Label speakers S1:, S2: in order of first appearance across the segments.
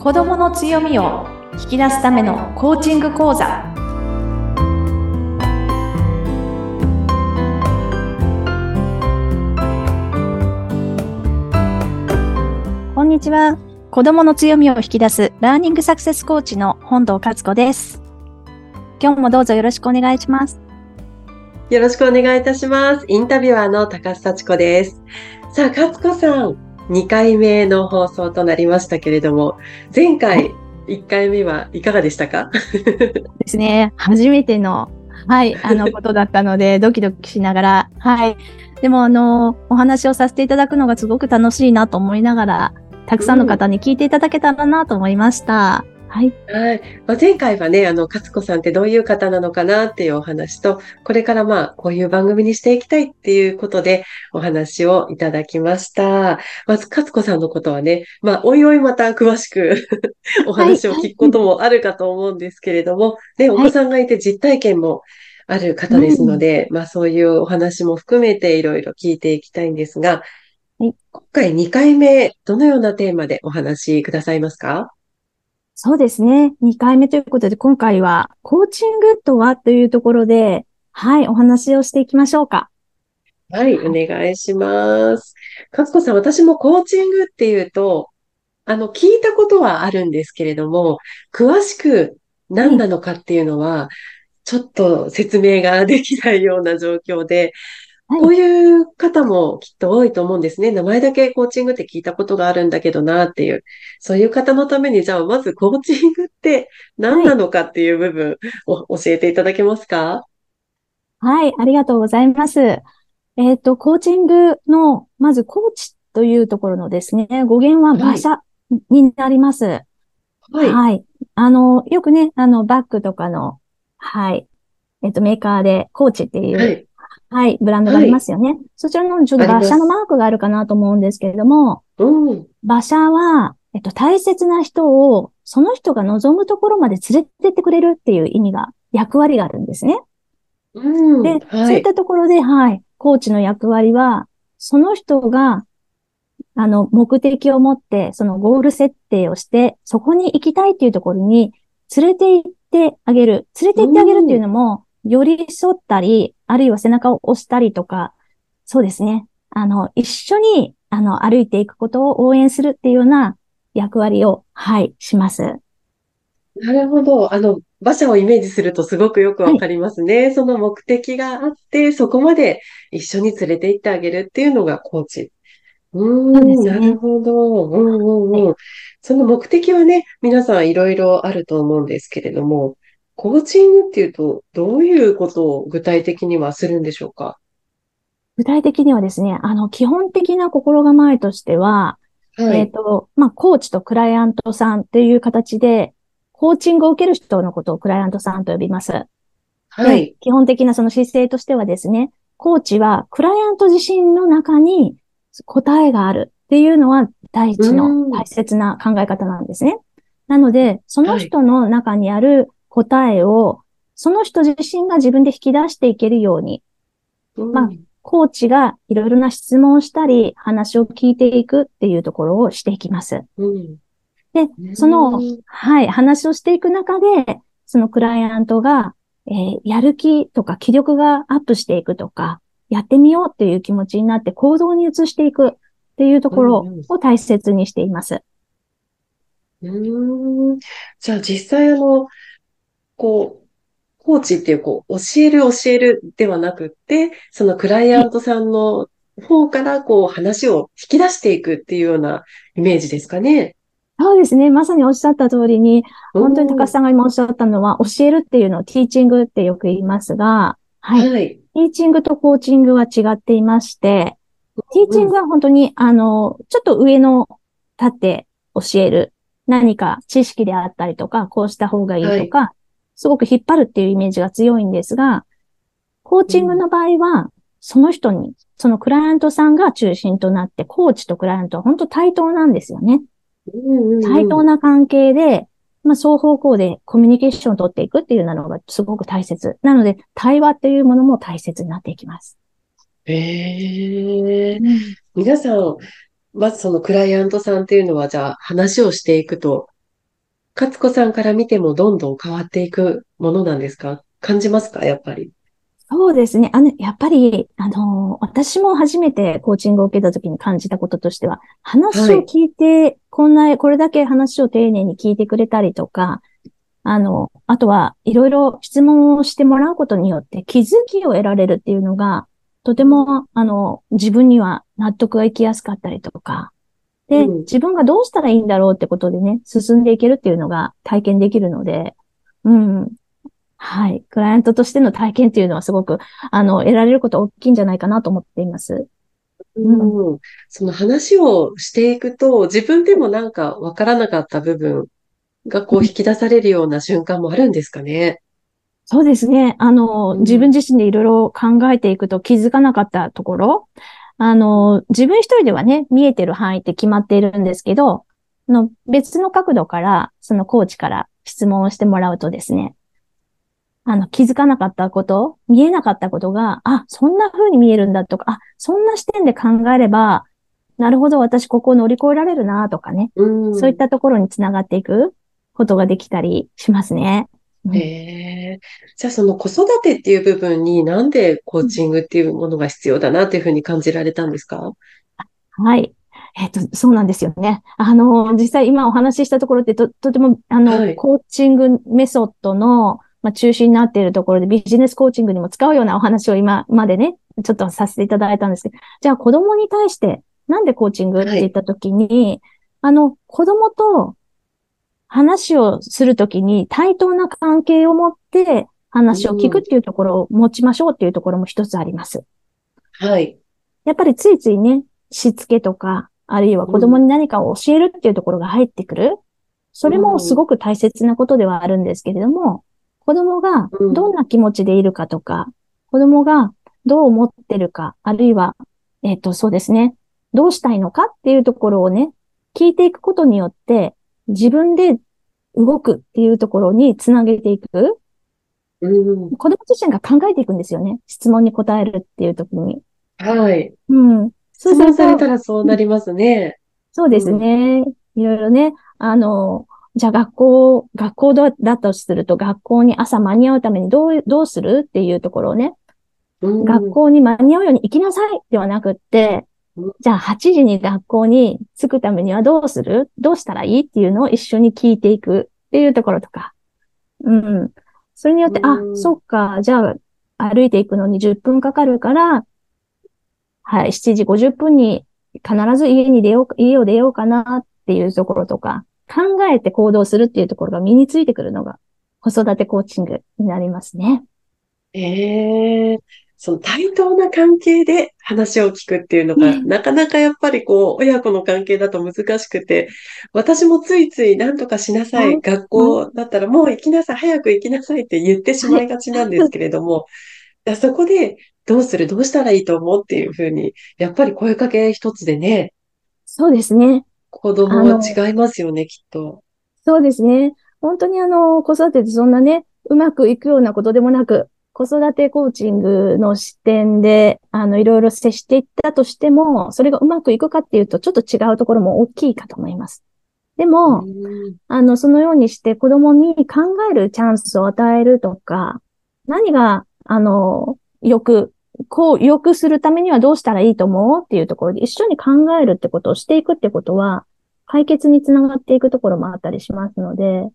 S1: 子どもの強みを引き出すためのコーチング講座。こんにちは。子どもの強みを引き出すラーニングサクセスコーチの本堂勝子です。今日もどうぞよろしくお願いします。
S2: よろしくお願いいたします。インタビュアーの高須幸子です。さあ勝子さん2回目の放送となりましたけれども、前回1回目はいかがでしたか？
S1: ですね。初めての、はい、あのことだったので、ドキドキしながら、はい。でも、あの、お話をさせていただくのがすごく楽しいなと思いながら、たくさんの方に聞いていただけたらなと思いました。うんはい。
S2: はい。まあ、前回はね、あの、勝子さんってどういう方なのかなっていうお話と、これからまあ、こういう番組にしていきたいっていうことでお話をいただきました。まず、勝子さんのことはね、まあ、おいおいまた詳しく お話を聞くこともあるかと思うんですけれども、ね、お子さんがいて実体験もある方ですので、うん、まあ、そういうお話も含めていろいろ聞いていきたいんですが、今回2回目、どのようなテーマでお話しくださいますか？
S1: そうですね。2回目ということで、今回は、コーチングとはというところで、はい、お話をしていきましょうか。
S2: はい、お願いします。かつこさん、私もコーチングっていうと、あの、聞いたことはあるんですけれども、詳しく何なのかっていうのは、ちょっと説明ができないような状況で、こういう方もきっと多いと思うんですね。名前だけコーチングって聞いたことがあるんだけどなっていう。そういう方のために、じゃあまずコーチングって何なのかっていう部分を教えていただけますか？
S1: はい、ありがとうございます。えっ、ー、と、コーチングの、まずコーチというところのですね、語源は馬車になります。はい。はい。あの、よくね、あの、バッグとかの、はい。えっ、ー、と、メーカーでコーチっていう、はいはい、ブランドがありますよね。はい、そちらのちょっと馬車のマークがあるかなと思うんですけれども、うん、馬車は、えっと、大切な人を、その人が望むところまで連れてってくれるっていう意味が、役割があるんですね。うん、で、はい、そういったところで、はい、コーチの役割は、その人が、あの、目的を持って、そのゴール設定をして、そこに行きたいっていうところに連れて行ってあげる。連れて行ってあげるっていうのも、寄り添ったり、あるいは背中を押したりとか、そうですね。あの、一緒に、あの、歩いていくことを応援するっていうような役割を、はい、します。
S2: なるほど。あの、馬車をイメージするとすごくよくわかりますね。はい、その目的があって、そこまで一緒に連れて行ってあげるっていうのがコーチ。うん、ね、なるほど。うんうんうん。はい、その目的はね、皆さんいろいろあると思うんですけれども、コーチングっていうと、どういうことを具体的にはするんでしょうか？
S1: 具体的にはですね、あの、基本的な心構えとしては、はい、えっ、ー、と、まあ、コーチとクライアントさんっていう形で、コーチングを受ける人のことをクライアントさんと呼びます。はい。基本的なその姿勢としてはですね、コーチはクライアント自身の中に答えがあるっていうのは第一の大切な考え方なんですね。なので、その人の中にある答えを、その人自身が自分で引き出していけるように、うん、まあ、コーチがいろいろな質問をしたり、話を聞いていくっていうところをしていきます。うん、で、その、はい、話をしていく中で、そのクライアントが、えー、やる気とか気力がアップしていくとか、やってみようっていう気持ちになって行動に移していくっていうところを大切にしています。
S2: うん、じゃあ実際あの、こう、コーチっていう、こう、教える教えるではなくって、そのクライアントさんの方からこう話を引き出していくっていうようなイメージですかね。
S1: そうですね。まさにおっしゃった通りに、本当に高須さんが今おっしゃったのは、教えるっていうのをティーチングってよく言いますが、はい。はい、ティーチングとコーチングは違っていまして、ティーチングは本当に、あの、ちょっと上の立って教える。何か知識であったりとか、こうした方がいいとか、はいすごく引っ張るっていうイメージが強いんですが、コーチングの場合は、その人に、そのクライアントさんが中心となって、コーチとクライアントは本当対等なんですよね。対等な関係で、まあ、双方向でコミュニケーションを取っていくっていうのがすごく大切。なので、対話っていうものも大切になっていきます。
S2: ええーうん、皆さん、まずそのクライアントさんっていうのは、じゃあ話をしていくと勝子さんから見てもどんどん変わっていくものなんですか？感じますか？やっぱり。
S1: そうですね。あの、やっぱり、あの、私も初めてコーチングを受けた時に感じたこととしては、話を聞いて、はい、こんな、これだけ話を丁寧に聞いてくれたりとか、あの、あとはいろいろ質問をしてもらうことによって気づきを得られるっていうのが、とても、あの、自分には納得がいきやすかったりとか、で、うん、自分がどうしたらいいんだろうってことでね、進んでいけるっていうのが体験できるので、うん、はい。クライアントとしての体験っていうのはすごく、あの、得られること大きいんじゃないかなと思っています。
S2: うん、その話をしていくと、自分でもなんかわからなかった部分がこう引き出されるような瞬間もあるんですかね？
S1: そうですね。あの、うん、自分自身でいろいろ考えていくと気づかなかったところ、あの、自分一人ではね、見えてる範囲って決まっているんですけど、の別の角度から、そのコーチから質問をしてもらうとですね、あの、気づかなかったこと、見えなかったことが、あ、そんな風に見えるんだとか、あ、そんな視点で考えれば、なるほど、私ここを乗り越えられるなとかね、うん、そういったところにつながっていくことができたりしますね。
S2: へえ。じゃあその子育てっていう部分になんでコーチングっていうものが必要だなっていうふうに感じられたんですか？
S1: はい。えっ、と、そうなんですよね。あの、実際今お話ししたところってと、とても、あの、はい、コーチングメソッドの、まあ、中心になっているところでビジネスコーチングにも使うようなお話を今までね、ちょっとさせていただいたんですけど、じゃあ子供に対してなんでコーチングって言ったときに、はい、あの、子供と話をするときに対等な関係を持って話を聞くっていうところを持ちましょうっていうところも一つあります。
S2: はい。
S1: やっぱりついついね、しつけとか、あるいは子供に何かを教えるっていうところが入ってくる。それもすごく大切なことではあるんですけれども、子供がどんな気持ちでいるかとか、うん、子供がどう思ってるか、あるいは、えっ、ー、と、そうですね、どうしたいのかっていうところをね、聞いていくことによって、自分で動くっていうところにつなげていく。うん、子供自身が考えていくんですよね。質問に答えるっていうときに。
S2: はい。
S1: うん。
S2: 質問されたらそうなりますね。
S1: そうですね。うん、いろいろね、あの、じゃあ学校、学校だとすると学校に朝間に合うためにどう、どうするっていうところをね、うん、学校に間に合うように行きなさいではなくって、じゃあ8時に学校に着くためにはどうする？どうしたらいい？っていうのを一緒に聞いていくっていうところとか。うん。それによって、あ、そっか、じゃあ歩いていくのに10分かかるから、はい、7時50分に必ず家に出よう、家を出ようかなっていうところとか、考えて行動するっていうところが身についてくるのが子育てコーチングになりますね。
S2: ええー、その対等な関係で話を聞くっていうのが、なかなかやっぱりこう、親子の関係だと難しくて、私もついつい何とかしなさい、学校だったらもう行きなさい、早く行きなさいって言ってしまいがちなんですけれども、そこでどうする、どうしたらいいと思うっていうふうに、やっぱり声かけ一つでね。
S1: そうですね。
S2: 子供は違いますよね、きっと。
S1: そうですね。本当にあの、子育てってそんなね、うまくいくようなことでもなく、子育てコーチングの視点で、あの、いろいろ接していったとしても、それがうまくいくかっていうと、ちょっと違うところも大きいかと思います。でも、あの、そのようにして子供に考えるチャンスを与えるとか、何が、あの、よくこう、良くするためにはどうしたらいいと思うっていうところで一緒に考えるってことをしていくってことは、解決につながっていくところもあったりしますので、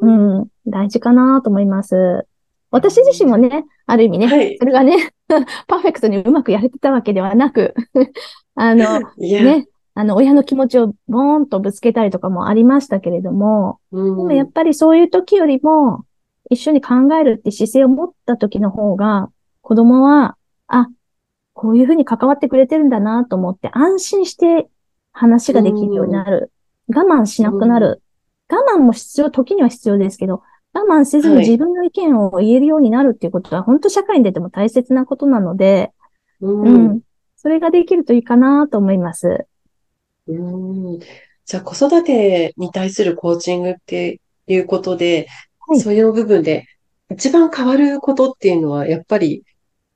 S1: うん、大事かなと思います。私自身もね、ある意味ね、はい、それがね、パーフェクトにうまくやれてたわけではなく あの、ね、あの、親の気持ちをボーンとぶつけたりとかもありましたけれども、うん、でもやっぱりそういう時よりも、一緒に考えるって姿勢を持った時の方が、子供はあ、こういうふうに関わってくれてるんだなと思って安心して話ができるようになる。我慢しなくなる。我慢も必要、時には必要ですけど、我慢せずに自分の意見を言えるようになるっていうことは、はい、本当社会に出ても大切なことなので、うん、うん、それができるといいかなと思います。
S2: うんじゃあ子育てに対するコーチングっていうことで、はい、そういう部分で一番変わることっていうのは、やっぱり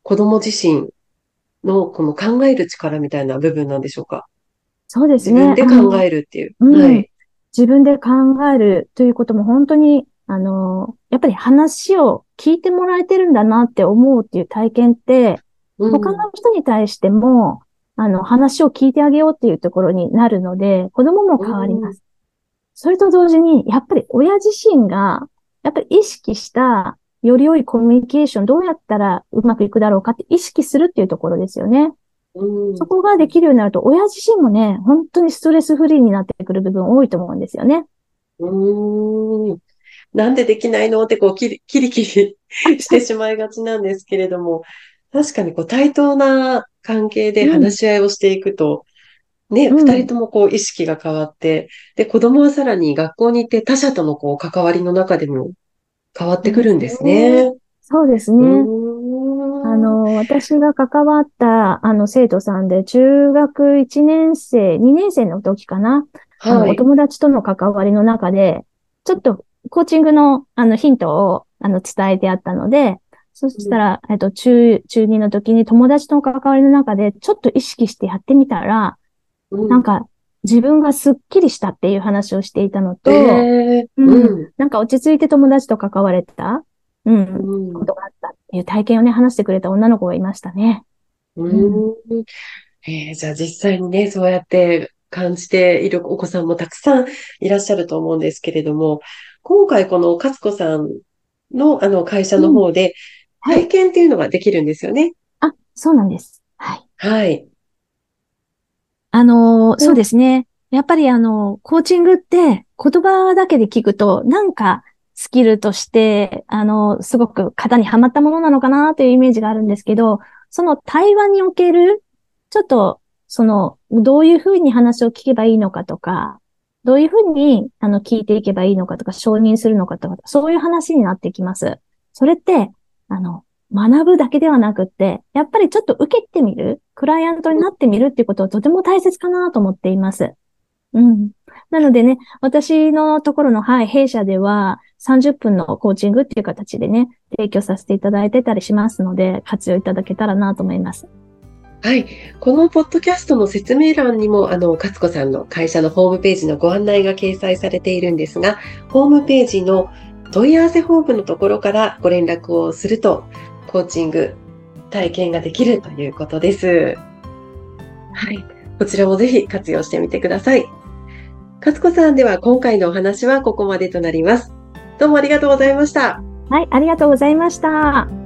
S2: 子供自身のこの考える力みたいな部分なんでしょうか？
S1: そうですね。
S2: 自分で考えるっていう。
S1: はい。自分で考えるということも本当に、あの、やっぱり話を聞いてもらえてるんだなって思うっていう体験って、他の人に対しても、あの、話を聞いてあげようっていうところになるので、子供も変わります。それと同時に、やっぱり親自身が、やっぱり意識した、より良いコミュニケーション、どうやったらうまくいくだろうかって意識するっていうところですよね。うん、そこができるようになると、親自身もね、本当にストレスフリーになってくる部分多いと思うんですよね。
S2: うん。なんでできないの？ってこう、キリキリキ リしてしまいがちなんですけれども、確かにこう、対等な関係で話し合いをしていくと、うん、ね、二、人ともこう、意識が変わって、で、子供はさらに学校に行って他者とのこう、関わりの中でも変わってくるんですね。
S1: そうですね。あの、私が関わった、あの、生徒さんで、中学1年生、2年生の時かな。はい。あの、お友達との関わりの中で、ちょっと、コーチングの、あの、ヒントを、あの、伝えてあったので、そしたら、えっと、中、中2の時に友達との関わりの中で、ちょっと意識してやってみたら、うん、なんか、自分がスッキリしたっていう話をしていたのと、えー、うん、なんか落ち着いて友達と関われた、うん、うん、ことがあったっていう体験をね、話してくれた女の子がいましたね。
S2: うん、えー、じゃあ実際にね、そうやって感じているお子さんもたくさんいらっしゃると思うんですけれども、今回この勝子さんのあの会社の方で体験っていうのができるんですよね。
S1: はい、あ、そうなんです。はい。
S2: はい。
S1: あの、そうですね。やっぱりあの、コーチングって言葉だけで聞くと、なんかスキルとして、あの、すごく型にはまったものなのかなというイメージがあるんですけど、その対話における、ちょっと、その、どういうふうに話を聞けばいいのかとか、どういうふうに、あの、聞いていけばいいのかとか、承認するのかとか、そういう話になってきます。それって、あの、学ぶだけではなくって、やっぱりちょっと受けてみる、クライアントになってみるっていうことはとても大切かなと思っています。うん。なのでね、私のところの、はい、弊社では30分のコーチングっていう形でね、提供させていただいてたりしますので、活用いただけたらなと思います。
S2: はい。このポッドキャストの説明欄にも、あの、勝子さんの会社のホームページのご案内が掲載されているんですが、ホームページの問い合わせフォームのところからご連絡をすると、コーチング体験ができるということです。はい。こちらもぜひ活用してみてください。勝子さんでは今回のお話はここまでとなります。どうもありがとうございました。
S1: はい、ありがとうございました。